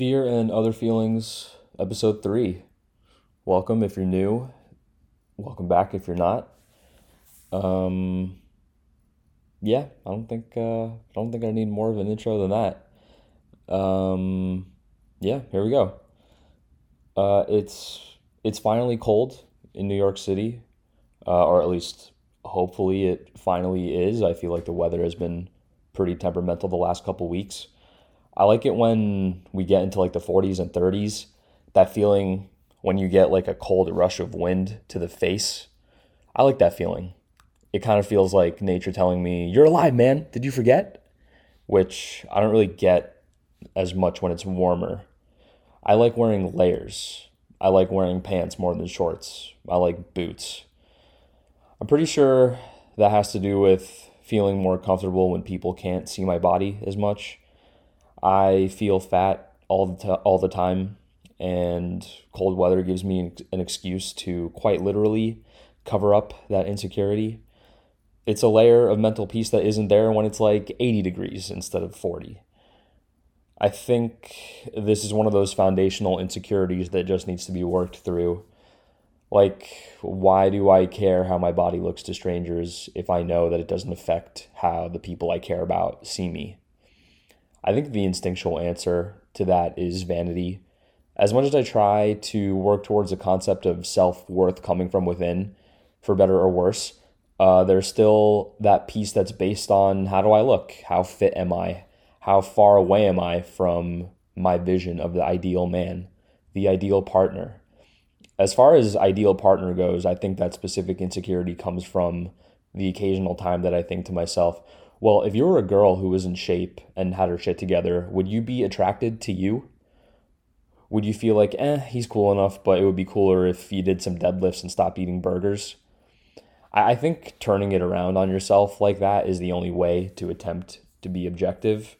Fear and Other Feelings, Episode 3. Welcome if you're new. Welcome back if you're not. Um, yeah, I don't think uh, I don't think I need more of an intro than that. Um, yeah, here we go. Uh, it's it's finally cold in New York City, uh, or at least hopefully it finally is. I feel like the weather has been pretty temperamental the last couple weeks. I like it when we get into like the 40s and 30s. That feeling when you get like a cold rush of wind to the face. I like that feeling. It kind of feels like nature telling me, You're alive, man. Did you forget? Which I don't really get as much when it's warmer. I like wearing layers. I like wearing pants more than shorts. I like boots. I'm pretty sure that has to do with feeling more comfortable when people can't see my body as much. I feel fat all the t- all the time, and cold weather gives me an excuse to quite literally cover up that insecurity. It's a layer of mental peace that isn't there when it's like 80 degrees instead of 40. I think this is one of those foundational insecurities that just needs to be worked through. Like, why do I care how my body looks to strangers if I know that it doesn't affect how the people I care about see me? I think the instinctual answer to that is vanity. As much as I try to work towards a concept of self worth coming from within, for better or worse, uh, there's still that piece that's based on how do I look? How fit am I? How far away am I from my vision of the ideal man, the ideal partner? As far as ideal partner goes, I think that specific insecurity comes from the occasional time that I think to myself, well, if you were a girl who was in shape and had her shit together, would you be attracted to you? Would you feel like, eh, he's cool enough, but it would be cooler if you did some deadlifts and stopped eating burgers? I, I think turning it around on yourself like that is the only way to attempt to be objective.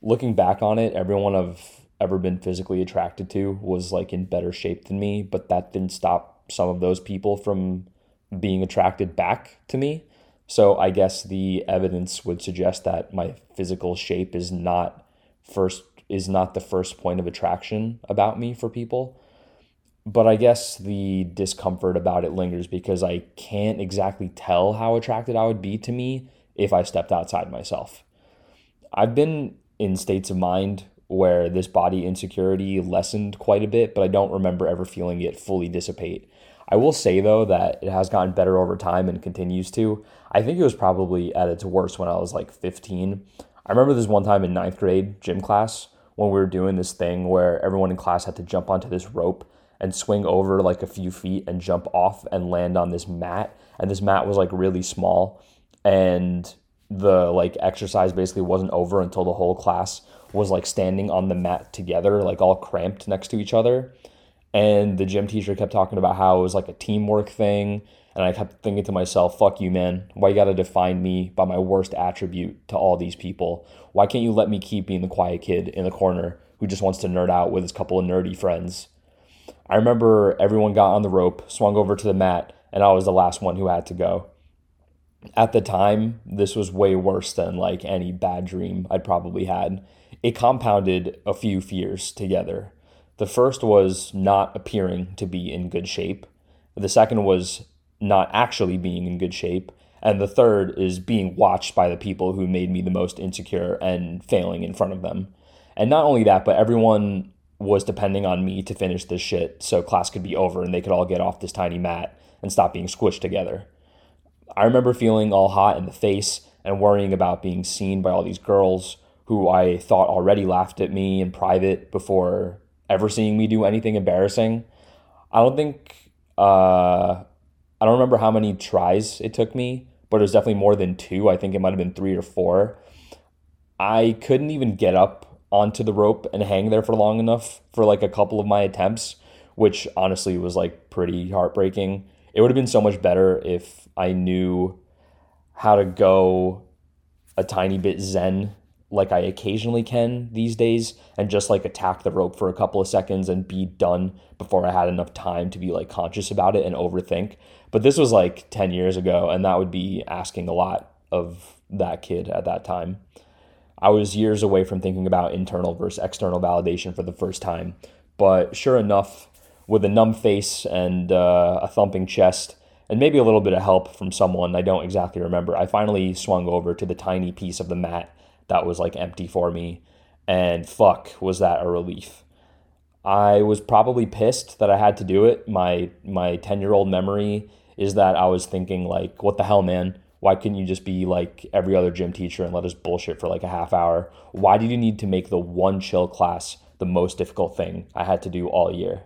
Looking back on it, everyone I've ever been physically attracted to was like in better shape than me, but that didn't stop some of those people from being attracted back to me. So I guess the evidence would suggest that my physical shape is not first is not the first point of attraction about me for people. But I guess the discomfort about it lingers because I can't exactly tell how attracted I would be to me if I stepped outside myself. I've been in states of mind where this body insecurity lessened quite a bit, but I don't remember ever feeling it fully dissipate. I will say though that it has gotten better over time and continues to. I think it was probably at its worst when I was like 15. I remember this one time in ninth grade gym class when we were doing this thing where everyone in class had to jump onto this rope and swing over like a few feet and jump off and land on this mat. And this mat was like really small. And the like exercise basically wasn't over until the whole class was like standing on the mat together, like all cramped next to each other. And the gym teacher kept talking about how it was like a teamwork thing. And I kept thinking to myself, fuck you, man. Why you got to define me by my worst attribute to all these people? Why can't you let me keep being the quiet kid in the corner who just wants to nerd out with his couple of nerdy friends? I remember everyone got on the rope, swung over to the mat, and I was the last one who had to go. At the time, this was way worse than like any bad dream I'd probably had. It compounded a few fears together. The first was not appearing to be in good shape. The second was not actually being in good shape. And the third is being watched by the people who made me the most insecure and failing in front of them. And not only that, but everyone was depending on me to finish this shit so class could be over and they could all get off this tiny mat and stop being squished together. I remember feeling all hot in the face and worrying about being seen by all these girls who I thought already laughed at me in private before ever seeing me do anything embarrassing. I don't think uh, I don't remember how many tries it took me, but it was definitely more than two. I think it might have been three or four. I couldn't even get up onto the rope and hang there for long enough for like a couple of my attempts, which honestly was like pretty heartbreaking. It would have been so much better if I knew how to go a tiny bit zen like I occasionally can these days and just like attack the rope for a couple of seconds and be done before I had enough time to be like conscious about it and overthink. But this was like 10 years ago and that would be asking a lot of that kid at that time. I was years away from thinking about internal versus external validation for the first time. But sure enough, with a numb face and uh, a thumping chest, and maybe a little bit of help from someone I don't exactly remember, I finally swung over to the tiny piece of the mat that was like empty for me. And fuck, was that a relief. I was probably pissed that I had to do it. My my 10-year-old memory is that I was thinking like, what the hell, man? Why couldn't you just be like every other gym teacher and let us bullshit for like a half hour? Why did you need to make the one chill class the most difficult thing I had to do all year?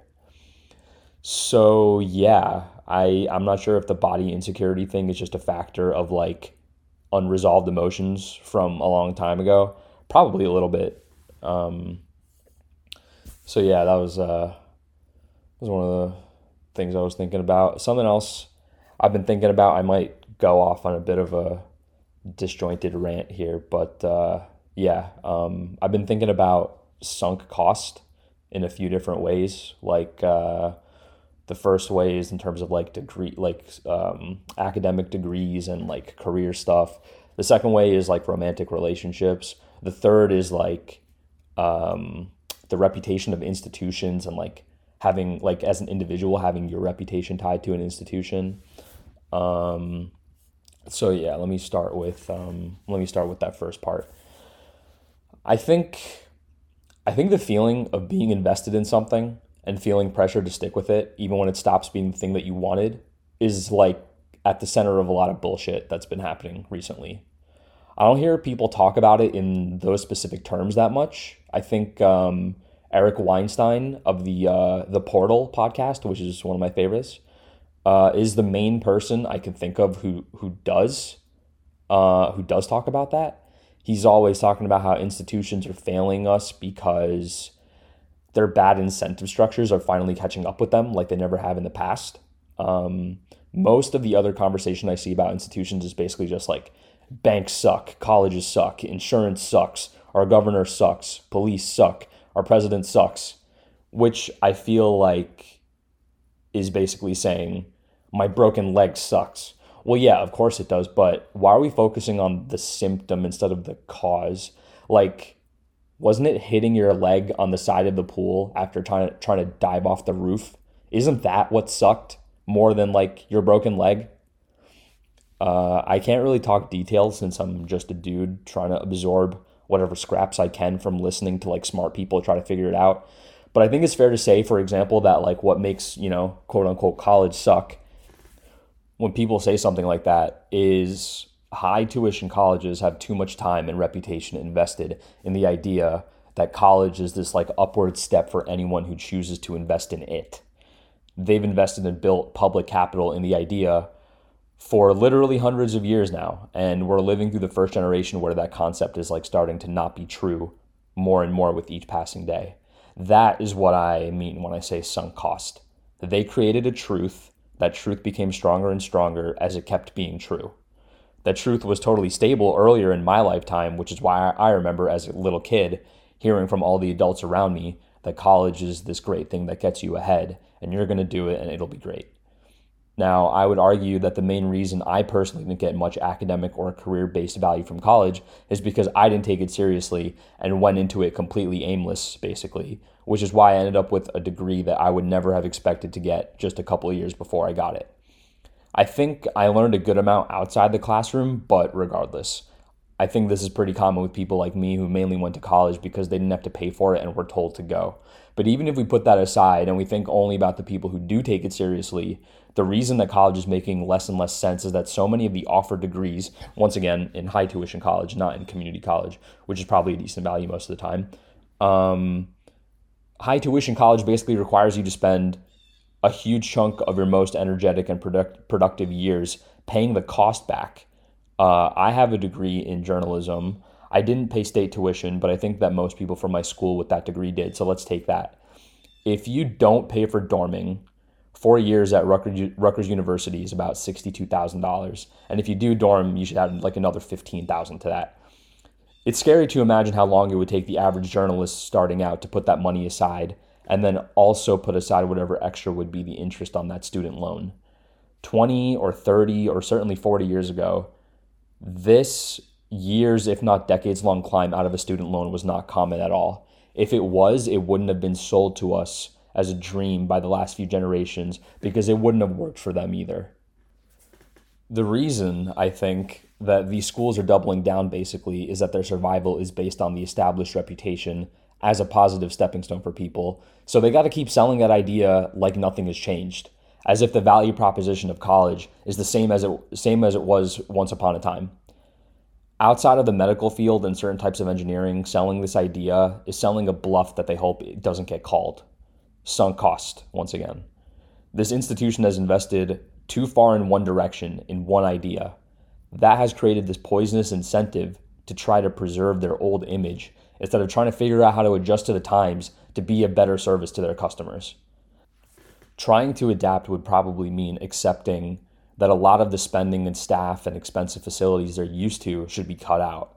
So yeah, I I'm not sure if the body insecurity thing is just a factor of like unresolved emotions from a long time ago. Probably a little bit. Um, so yeah, that was uh, was one of the things I was thinking about. Something else I've been thinking about. I might go off on a bit of a disjointed rant here, but uh, yeah, um, I've been thinking about sunk cost in a few different ways. Like uh, the first way is in terms of like degree, like um, academic degrees and like career stuff. The second way is like romantic relationships. The third is like um, the reputation of institutions and like having like as an individual having your reputation tied to an institution. Um, so yeah, let me start with um, let me start with that first part. I think I think the feeling of being invested in something and feeling pressure to stick with it, even when it stops being the thing that you wanted, is like at the center of a lot of bullshit that's been happening recently. I don't hear people talk about it in those specific terms that much. I think um, Eric Weinstein of the uh, the Portal podcast, which is one of my favorites, uh, is the main person I can think of who who does uh, who does talk about that. He's always talking about how institutions are failing us because their bad incentive structures are finally catching up with them like they never have in the past. Um, most of the other conversation I see about institutions is basically just like banks suck, colleges suck, insurance sucks, our governor sucks, police suck, our president sucks, which I feel like is basically saying my broken leg sucks. Well, yeah, of course it does, but why are we focusing on the symptom instead of the cause? Like, wasn't it hitting your leg on the side of the pool after trying to trying to dive off the roof? Isn't that what sucked more than like your broken leg? Uh, I can't really talk details since I'm just a dude trying to absorb whatever scraps I can from listening to like smart people try to figure it out. But I think it's fair to say, for example, that like what makes, you know, quote unquote college suck when people say something like that is high tuition colleges have too much time and reputation invested in the idea that college is this like upward step for anyone who chooses to invest in it. They've invested and built public capital in the idea for literally hundreds of years now. And we're living through the first generation where that concept is like starting to not be true more and more with each passing day. That is what I mean when I say sunk cost. They created a truth. That truth became stronger and stronger as it kept being true. That truth was totally stable earlier in my lifetime, which is why I remember as a little kid hearing from all the adults around me that college is this great thing that gets you ahead and you're going to do it and it'll be great. Now, I would argue that the main reason I personally didn't get much academic or career based value from college is because I didn't take it seriously and went into it completely aimless, basically, which is why I ended up with a degree that I would never have expected to get just a couple of years before I got it. I think I learned a good amount outside the classroom, but regardless, I think this is pretty common with people like me who mainly went to college because they didn't have to pay for it and were told to go. But even if we put that aside and we think only about the people who do take it seriously, the reason that college is making less and less sense is that so many of the offered degrees, once again, in high tuition college, not in community college, which is probably a decent value most of the time, um, high tuition college basically requires you to spend a huge chunk of your most energetic and product- productive years paying the cost back. Uh, I have a degree in journalism. I didn't pay state tuition, but I think that most people from my school with that degree did. So let's take that. If you don't pay for dorming, four years at Rutgers, Rutgers University is about $62,000. And if you do dorm, you should add like another 15000 to that. It's scary to imagine how long it would take the average journalist starting out to put that money aside and then also put aside whatever extra would be the interest on that student loan. 20 or 30 or certainly 40 years ago, this years, if not decades long climb out of a student loan was not common at all. If it was, it wouldn't have been sold to us as a dream by the last few generations because it wouldn't have worked for them either. The reason I think that these schools are doubling down basically is that their survival is based on the established reputation as a positive stepping stone for people. So they got to keep selling that idea like nothing has changed, as if the value proposition of college is the same as it same as it was once upon a time. Outside of the medical field and certain types of engineering, selling this idea is selling a bluff that they hope it doesn't get called. Sunk cost, once again. This institution has invested too far in one direction, in one idea. That has created this poisonous incentive to try to preserve their old image instead of trying to figure out how to adjust to the times to be a better service to their customers. Trying to adapt would probably mean accepting that a lot of the spending and staff and expensive facilities they're used to should be cut out.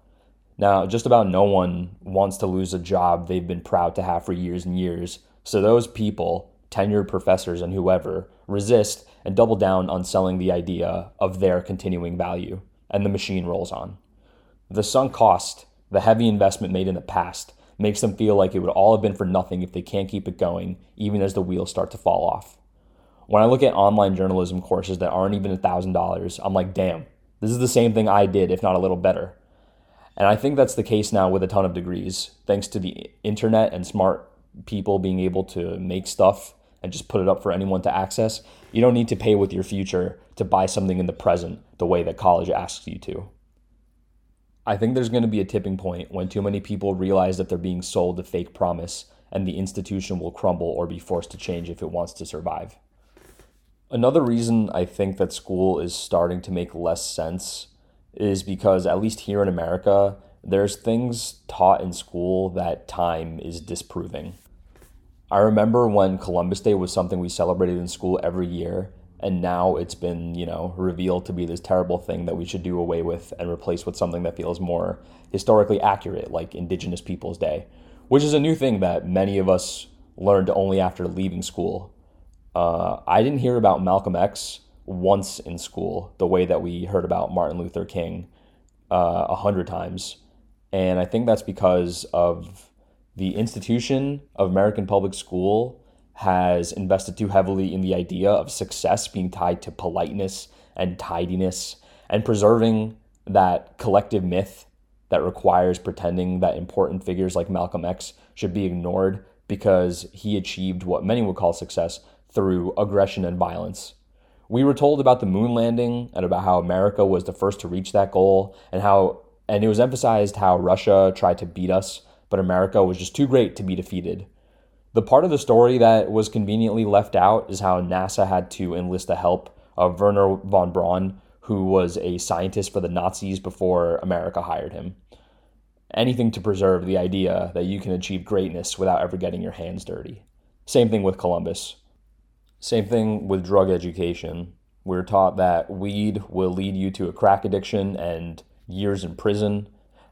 Now, just about no one wants to lose a job they've been proud to have for years and years, so those people, tenured professors and whoever, resist and double down on selling the idea of their continuing value, and the machine rolls on. The sunk cost, the heavy investment made in the past, makes them feel like it would all have been for nothing if they can't keep it going, even as the wheels start to fall off. When I look at online journalism courses that aren't even $1,000, I'm like, damn, this is the same thing I did, if not a little better. And I think that's the case now with a ton of degrees, thanks to the internet and smart people being able to make stuff and just put it up for anyone to access. You don't need to pay with your future to buy something in the present the way that college asks you to. I think there's going to be a tipping point when too many people realize that they're being sold a fake promise and the institution will crumble or be forced to change if it wants to survive. Another reason I think that school is starting to make less sense is because, at least here in America, there's things taught in school that time is disproving. I remember when Columbus Day was something we celebrated in school every year, and now it's been, you know, revealed to be this terrible thing that we should do away with and replace with something that feels more historically accurate, like Indigenous Peoples Day, which is a new thing that many of us learned only after leaving school uh, I didn't hear about Malcolm X once in school the way that we heard about Martin Luther King uh, a hundred times. And I think that's because of the institution of American public school has invested too heavily in the idea of success being tied to politeness and tidiness and preserving that collective myth that requires pretending that important figures like Malcolm X should be ignored because he achieved what many would call success through aggression and violence. We were told about the moon landing and about how America was the first to reach that goal and how and it was emphasized how Russia tried to beat us, but America was just too great to be defeated. The part of the story that was conveniently left out is how NASA had to enlist the help of Wernher von Braun, who was a scientist for the Nazis before America hired him. Anything to preserve the idea that you can achieve greatness without ever getting your hands dirty. Same thing with Columbus. Same thing with drug education. We're taught that weed will lead you to a crack addiction and years in prison.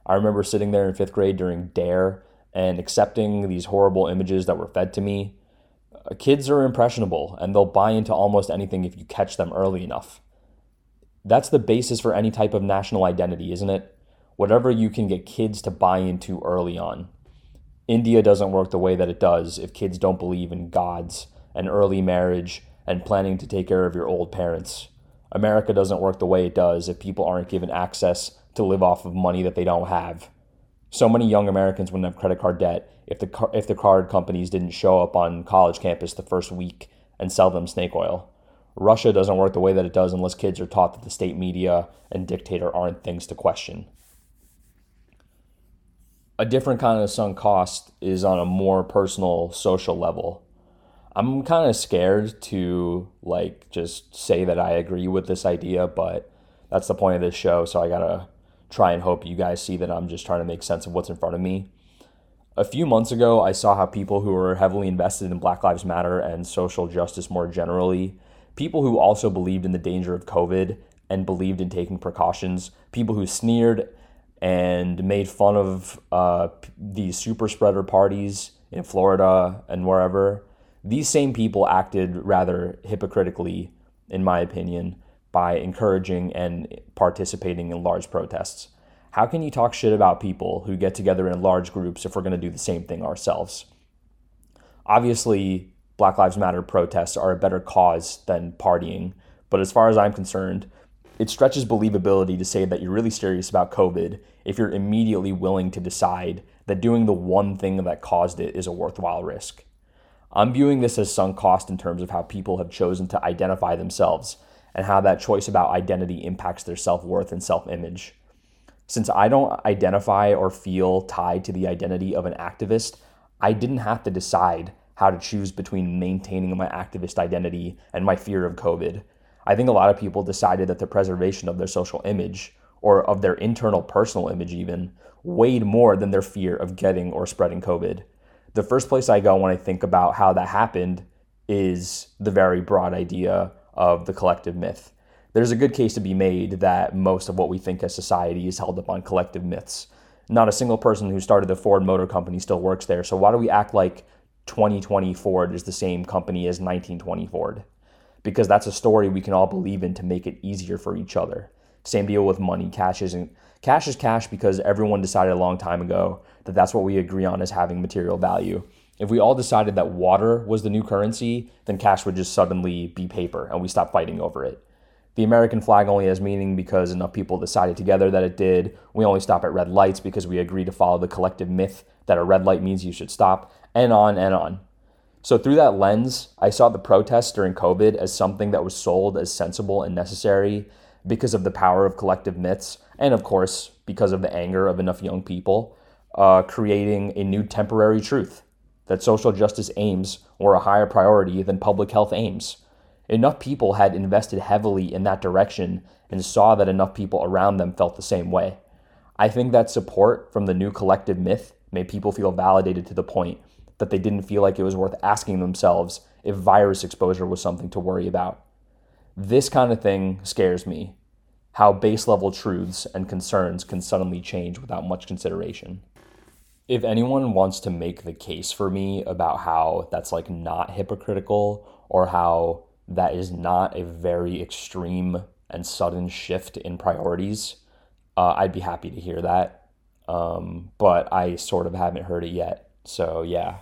I remember sitting there in fifth grade during DARE and accepting these horrible images that were fed to me. Uh, kids are impressionable and they'll buy into almost anything if you catch them early enough. That's the basis for any type of national identity, isn't it? Whatever you can get kids to buy into early on. India doesn't work the way that it does if kids don't believe in gods and early marriage and planning to take care of your old parents. America doesn't work the way it does if people aren't given access to live off of money that they don't have. So many young Americans wouldn't have credit card debt if the car- if the card companies didn't show up on college campus the first week and sell them snake oil. Russia doesn't work the way that it does unless kids are taught that the state media and dictator aren't things to question. A different kind of sunk cost is on a more personal social level. I'm kind of scared to like just say that I agree with this idea, but that's the point of this show. So I gotta try and hope you guys see that I'm just trying to make sense of what's in front of me. A few months ago, I saw how people who were heavily invested in Black Lives Matter and social justice more generally, people who also believed in the danger of COVID and believed in taking precautions, people who sneered and made fun of uh, these super spreader parties in Florida and wherever these same people acted rather hypocritically, in my opinion, by encouraging and participating in large protests. how can you talk shit about people who get together in large groups if we're going to do the same thing ourselves? Obviously, Black Lives Matter protests are a better cause than partying, but as far as I'm concerned, it stretches believability to say that you're really serious about COVID if you're immediately willing to decide that doing the one thing that caused it is a worthwhile risk. I'm viewing this as sunk cost in terms of how people have chosen to identify themselves and how that choice about identity impacts their self worth and self image. Since I don't identify or feel tied to the identity of an activist, I didn't have to decide how to choose between maintaining my activist identity and my fear of COVID. I think a lot of people decided that the preservation of their social image or of their internal personal image even weighed more than their fear of getting or spreading COVID. The first place I go when I think about how that happened is the very broad idea of the collective myth. There's a good case to be made that most of what we think as society is held up on collective myths. Not a single person who started the Ford Motor Company still works there, so why do we act like 2020 Ford is the same company as 1920 Ford? Because that's a story we can all believe in to make it easier for each other. Same deal with money. Cash isn't cash is cash because everyone decided a long time ago that that's what we agree on as having material value. If we all decided that water was the new currency, then cash would just suddenly be paper and we stop fighting over it. The American flag only has meaning because enough people decided together that it did. We only stop at red lights because we agree to follow the collective myth that a red light means you should stop, and on and on. So, through that lens, I saw the protests during COVID as something that was sold as sensible and necessary because of the power of collective myths, and of course, because of the anger of enough young people, uh, creating a new temporary truth that social justice aims were a higher priority than public health aims. Enough people had invested heavily in that direction and saw that enough people around them felt the same way. I think that support from the new collective myth made people feel validated to the point that they didn't feel like it was worth asking themselves if virus exposure was something to worry about. This kind of thing scares me how base level truths and concerns can suddenly change without much consideration if anyone wants to make the case for me about how that's like not hypocritical or how that is not a very extreme and sudden shift in priorities, uh, I'd be happy to hear that. Um, but I sort of haven't heard it yet. So, yeah.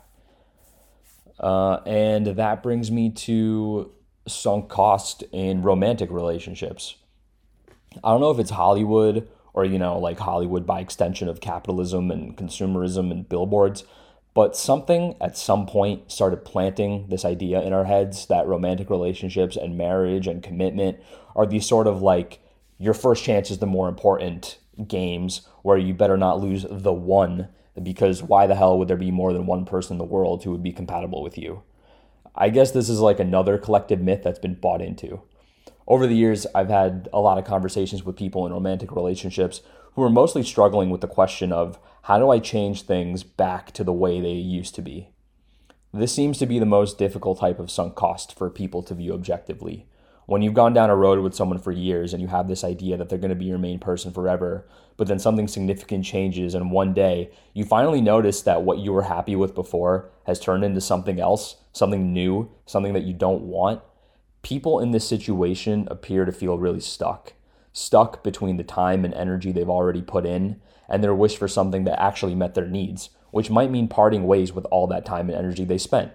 Uh, and that brings me to sunk cost in romantic relationships. I don't know if it's Hollywood or you know like Hollywood by extension of capitalism and consumerism and billboards but something at some point started planting this idea in our heads that romantic relationships and marriage and commitment are these sort of like your first chance is the more important games where you better not lose the one because why the hell would there be more than one person in the world who would be compatible with you? I guess this is like another collective myth that's been bought into over the years, I've had a lot of conversations with people in romantic relationships who are mostly struggling with the question of how do I change things back to the way they used to be? This seems to be the most difficult type of sunk cost for people to view objectively. When you've gone down a road with someone for years and you have this idea that they're going to be your main person forever, but then something significant changes and one day you finally notice that what you were happy with before has turned into something else, something new, something that you don't want, people in this situation appear to feel really stuck, stuck between the time and energy they've already put in and their wish for something that actually met their needs, which might mean parting ways with all that time and energy they spent.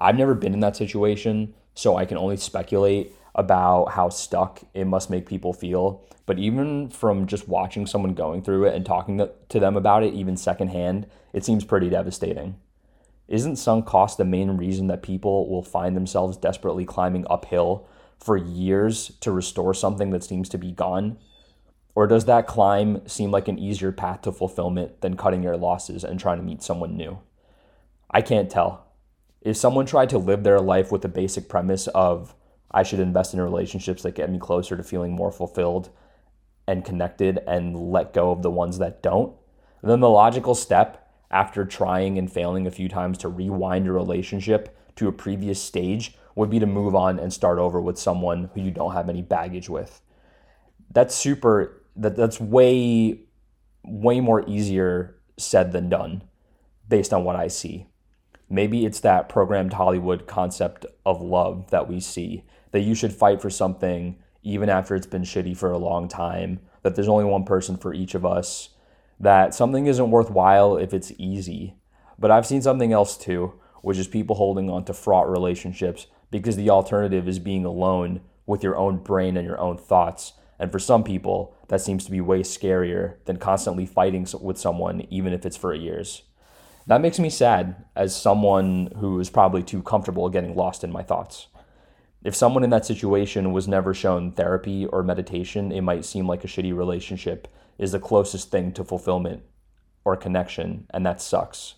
I've never been in that situation, so I can only speculate about how stuck it must make people feel. But even from just watching someone going through it and talking to them about it, even secondhand, it seems pretty devastating. Isn't sunk cost the main reason that people will find themselves desperately climbing uphill for years to restore something that seems to be gone? Or does that climb seem like an easier path to fulfillment than cutting your losses and trying to meet someone new? I can't tell. If someone tried to live their life with the basic premise of, I should invest in relationships that get me closer to feeling more fulfilled and connected and let go of the ones that don't, then the logical step after trying and failing a few times to rewind a relationship to a previous stage would be to move on and start over with someone who you don't have any baggage with. That's super that that's way way more easier said than done based on what I see. Maybe it's that programmed Hollywood concept of love that we see that you should fight for something even after it's been shitty for a long time, that there's only one person for each of us, that something isn't worthwhile if it's easy. But I've seen something else too, which is people holding on to fraught relationships because the alternative is being alone with your own brain and your own thoughts. And for some people, that seems to be way scarier than constantly fighting with someone, even if it's for years. That makes me sad as someone who is probably too comfortable getting lost in my thoughts. If someone in that situation was never shown therapy or meditation, it might seem like a shitty relationship is the closest thing to fulfillment or connection, and that sucks.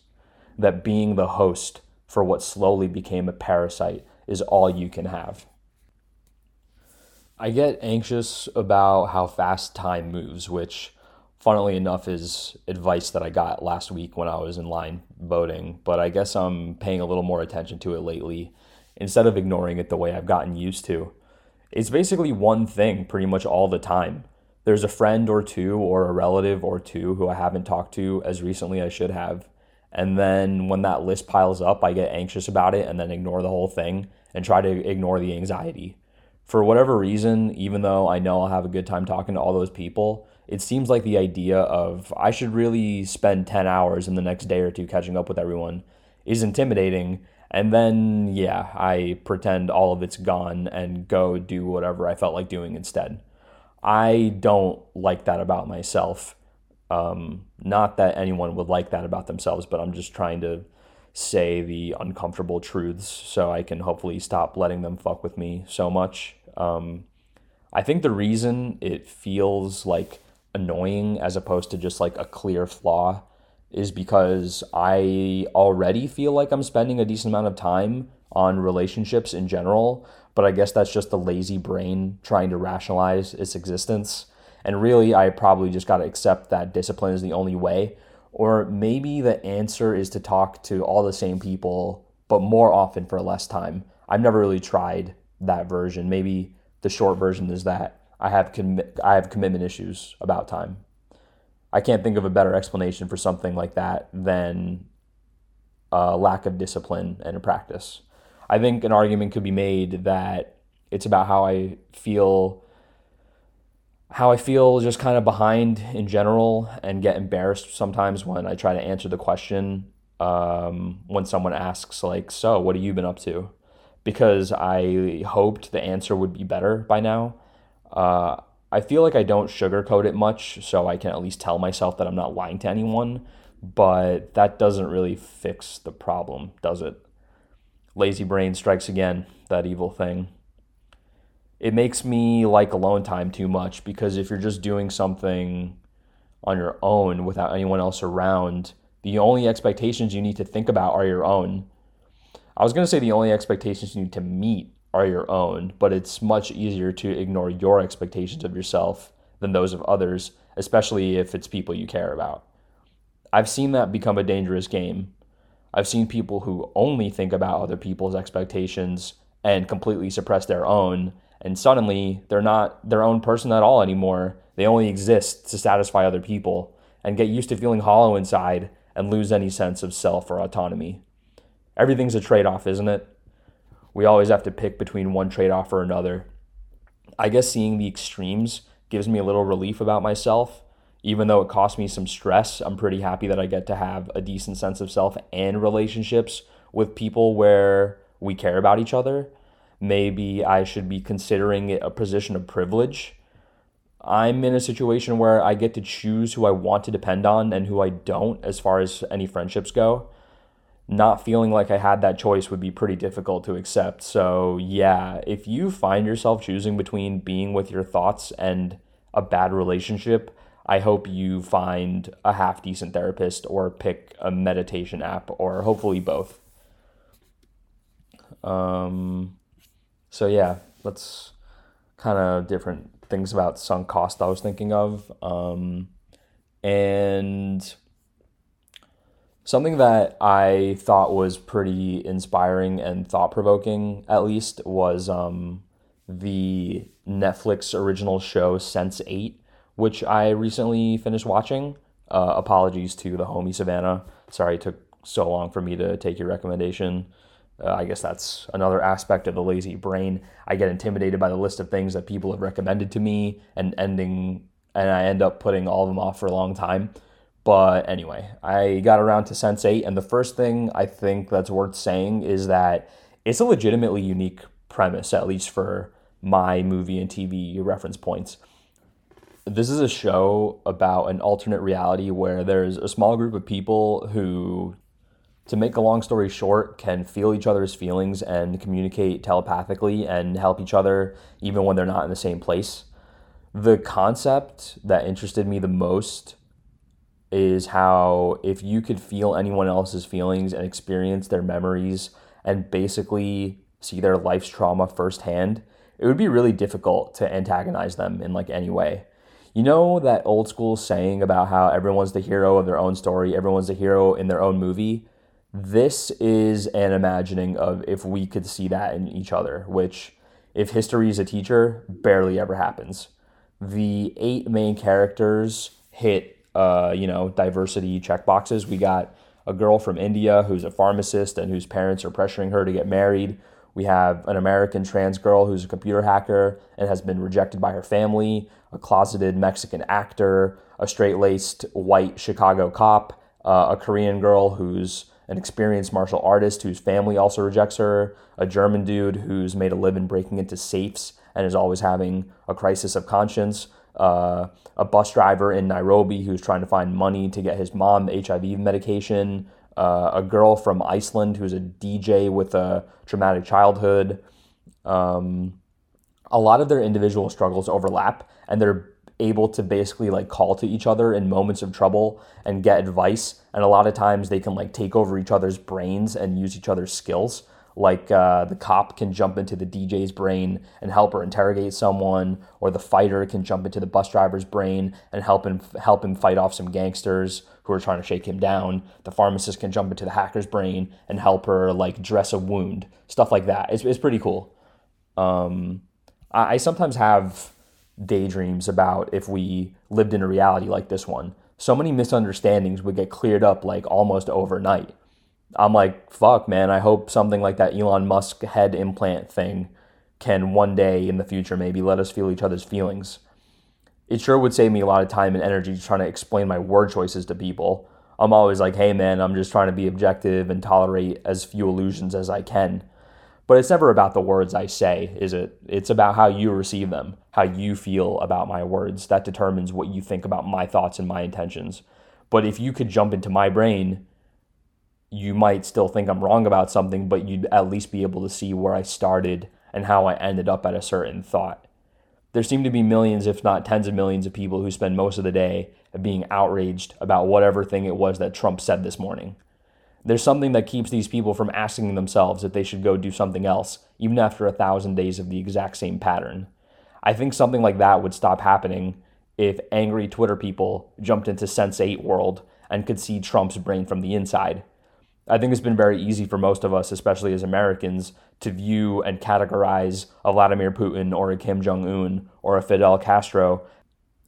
That being the host for what slowly became a parasite is all you can have. I get anxious about how fast time moves, which, funnily enough, is advice that I got last week when I was in line voting. But I guess I'm paying a little more attention to it lately instead of ignoring it the way I've gotten used to. It's basically one thing pretty much all the time. There's a friend or two, or a relative or two who I haven't talked to as recently as I should have. And then when that list piles up, I get anxious about it and then ignore the whole thing and try to ignore the anxiety. For whatever reason, even though I know I'll have a good time talking to all those people, it seems like the idea of I should really spend 10 hours in the next day or two catching up with everyone is intimidating. And then, yeah, I pretend all of it's gone and go do whatever I felt like doing instead. I don't like that about myself. Um, not that anyone would like that about themselves, but I'm just trying to say the uncomfortable truths so I can hopefully stop letting them fuck with me so much. Um, I think the reason it feels like annoying as opposed to just like a clear flaw is because I already feel like I'm spending a decent amount of time on relationships in general, but I guess that's just the lazy brain trying to rationalize its existence. And really, I probably just got to accept that discipline is the only way. Or maybe the answer is to talk to all the same people, but more often for less time. I've never really tried that version. Maybe the short version is that I have I have commitment issues about time. I can't think of a better explanation for something like that than a lack of discipline and a practice. I think an argument could be made that it's about how I feel how I feel just kind of behind in general and get embarrassed sometimes when I try to answer the question um, when someone asks like so what have you been up to because I hoped the answer would be better by now. Uh, I feel like I don't sugarcoat it much, so I can at least tell myself that I'm not lying to anyone, but that doesn't really fix the problem, does it? Lazy brain strikes again, that evil thing it makes me like alone time too much because if you're just doing something on your own without anyone else around, the only expectations you need to think about are your own. I was going to say the only expectations you need to meet are your own, but it's much easier to ignore your expectations of yourself than those of others, especially if it's people you care about. I've seen that become a dangerous game. I've seen people who only think about other people's expectations and completely suppress their own and suddenly they're not their own person at all anymore. They only exist to satisfy other people and get used to feeling hollow inside and lose any sense of self or autonomy. Everything's a trade off, isn't it? We always have to pick between one trade off or another. I guess seeing the extremes gives me a little relief about myself. Even though it cost me some stress, I'm pretty happy that I get to have a decent sense of self and relationships with people where we care about each other maybe I should be considering it a position of privilege. I'm in a situation where I get to choose who I want to depend on and who I don't as far as any friendships go. Not feeling like I had that choice would be pretty difficult to accept. So, yeah, if you find yourself choosing between being with your thoughts and a bad relationship, I hope you find a half decent therapist or pick a meditation app or hopefully both. Um, so yeah, that's kind of different things about sunk cost I was thinking of. Um, and something that I thought was pretty inspiring and thought provoking, at least, was um, the Netflix original show Sense8, which I recently finished watching. Uh, apologies to the homie Savannah. Sorry it took so long for me to take your recommendation. Uh, I guess that's another aspect of the lazy brain. I get intimidated by the list of things that people have recommended to me and ending and I end up putting all of them off for a long time. But anyway, I got around to Sense8, and the first thing I think that's worth saying is that it's a legitimately unique premise, at least for my movie and TV reference points. This is a show about an alternate reality where there's a small group of people who, to make a long story short, can feel each other's feelings and communicate telepathically and help each other even when they're not in the same place. The concept that interested me the most is how if you could feel anyone else's feelings and experience their memories and basically see their life's trauma firsthand, it would be really difficult to antagonize them in like any way. You know that old school saying about how everyone's the hero of their own story, everyone's the hero in their own movie? This is an imagining of if we could see that in each other, which, if history is a teacher, barely ever happens. The eight main characters hit uh, you know, diversity checkboxes. We got a girl from India who's a pharmacist and whose parents are pressuring her to get married. We have an American trans girl who's a computer hacker and has been rejected by her family, a closeted Mexican actor, a straight laced white Chicago cop, uh, a Korean girl who's an experienced martial artist whose family also rejects her, a German dude who's made a living breaking into safes and is always having a crisis of conscience, uh, a bus driver in Nairobi who's trying to find money to get his mom HIV medication, uh, a girl from Iceland who's a DJ with a traumatic childhood. Um, a lot of their individual struggles overlap, and they're able to basically like call to each other in moments of trouble and get advice. And a lot of times they can like take over each other's brains and use each other's skills like uh, the cop can jump into the DJ's brain and help her interrogate someone, or the fighter can jump into the bus driver's brain and help him help him fight off some gangsters who are trying to shake him down. The pharmacist can jump into the hacker's brain and help her like dress a wound, stuff like that. It's, it's pretty cool. Um, I, I sometimes have daydreams about if we lived in a reality like this one. So many misunderstandings would get cleared up like almost overnight I'm like, fuck, man. I hope something like that Elon Musk head implant thing can one day in the future maybe let us feel each other's feelings. It sure would save me a lot of time and energy trying to explain my word choices to people. I'm always like, hey, man, I'm just trying to be objective and tolerate as few illusions as I can. But it's never about the words I say, is it? It's about how you receive them, how you feel about my words. That determines what you think about my thoughts and my intentions. But if you could jump into my brain you might still think I'm wrong about something, but you'd at least be able to see where I started and how I ended up at a certain thought. There seem to be millions, if not tens of millions, of people who spend most of the day being outraged about whatever thing it was that Trump said this morning. There's something that keeps these people from asking themselves if they should go do something else, even after a thousand days of the exact same pattern. I think something like that would stop happening if angry Twitter people jumped into Sense8 world and could see Trump's brain from the inside I think it's been very easy for most of us, especially as Americans, to view and categorize a Vladimir Putin or a Kim Jong un or a Fidel Castro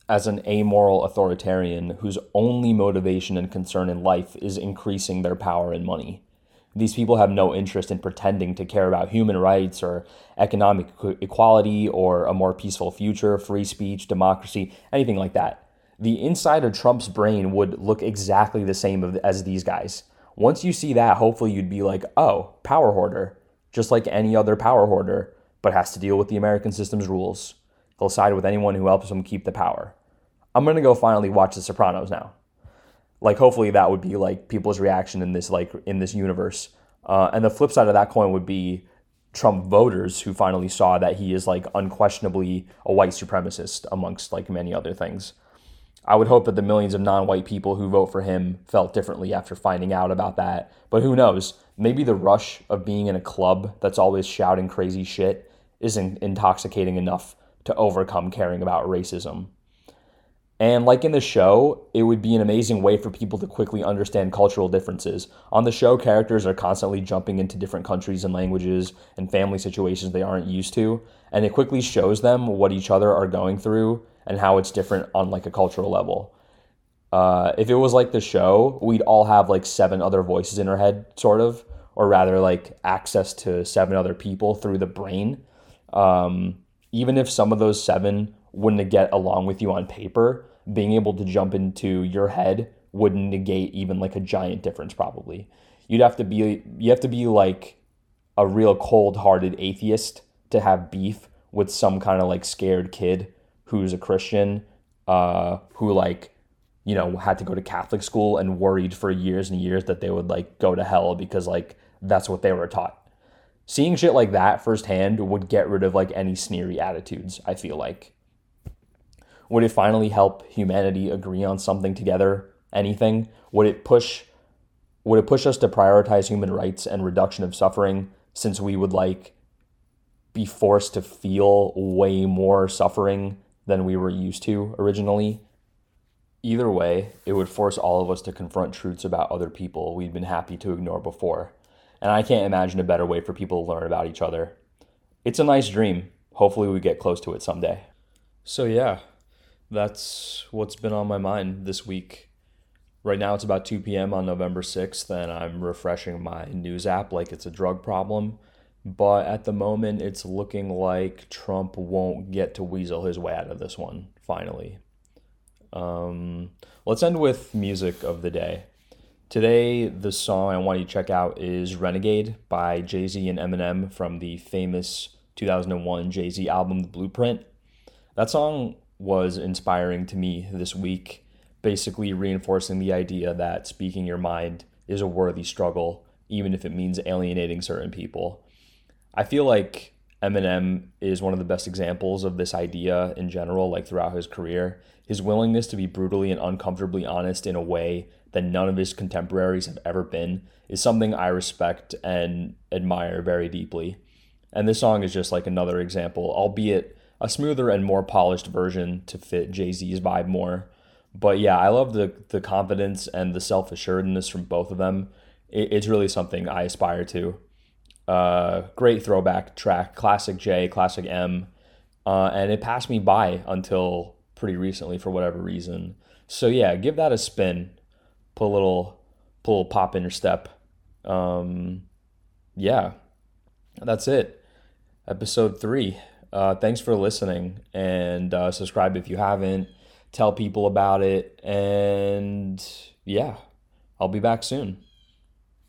as an amoral authoritarian whose only motivation and concern in life is increasing their power and money. These people have no interest in pretending to care about human rights or economic equality or a more peaceful future, free speech, democracy, anything like that. The inside of Trump's brain would look exactly the same as these guys. Once you see that, hopefully you'd be like, oh, power hoarder, just like any other power hoarder, but has to deal with the American system's rules. He'll side with anyone who helps him keep the power. I'm gonna go finally watch The Sopranos now. Like, hopefully that would be like people's reaction in this like in this universe. Uh, and the flip side of that coin would be Trump voters who finally saw that he is like unquestionably a white supremacist amongst like many other things. I would hope that the millions of non white people who vote for him felt differently after finding out about that. But who knows? Maybe the rush of being in a club that's always shouting crazy shit isn't intoxicating enough to overcome caring about racism. And like in the show, it would be an amazing way for people to quickly understand cultural differences. On the show, characters are constantly jumping into different countries and languages and family situations they aren't used to, and it quickly shows them what each other are going through and how it's different on like a cultural level. Uh, if it was like the show, we'd all have like seven other voices in our head, sort of, or rather like access to seven other people through the brain. Um, even if some of those seven wouldn't get along with you on paper, being able to jump into your head would negate even like a giant difference probably. You'd have to be you have to be like a real cold-hearted atheist to have beef with some kind of like scared kid who's a Christian uh who like you know had to go to Catholic school and worried for years and years that they would like go to hell because like that's what they were taught. Seeing shit like that firsthand would get rid of like any sneery attitudes, I feel like. Would it finally help humanity agree on something together? Anything? Would it push would it push us to prioritize human rights and reduction of suffering since we would like be forced to feel way more suffering than we were used to originally? Either way, it would force all of us to confront truths about other people we'd been happy to ignore before. And I can't imagine a better way for people to learn about each other. It's a nice dream. Hopefully, we get close to it someday. So, yeah, that's what's been on my mind this week. Right now, it's about 2 p.m. on November 6th, and I'm refreshing my news app like it's a drug problem. But at the moment, it's looking like Trump won't get to weasel his way out of this one, finally. Um, let's end with music of the day. Today, the song I want you to check out is Renegade by Jay Z and Eminem from the famous 2001 Jay Z album, The Blueprint. That song was inspiring to me this week, basically reinforcing the idea that speaking your mind is a worthy struggle, even if it means alienating certain people. I feel like Eminem is one of the best examples of this idea in general, like throughout his career. His willingness to be brutally and uncomfortably honest in a way that none of his contemporaries have ever been is something I respect and admire very deeply. And this song is just like another example, albeit a smoother and more polished version to fit Jay Z's vibe more. But yeah, I love the the confidence and the self assuredness from both of them. It, it's really something I aspire to. Uh, great throwback track, classic J, classic M, uh, and it passed me by until pretty recently for whatever reason. So yeah, give that a spin. Put a little, put a little pop in your step. Um, yeah, that's it. Episode three. Uh, thanks for listening and uh, subscribe if you haven't. Tell people about it. And yeah, I'll be back soon.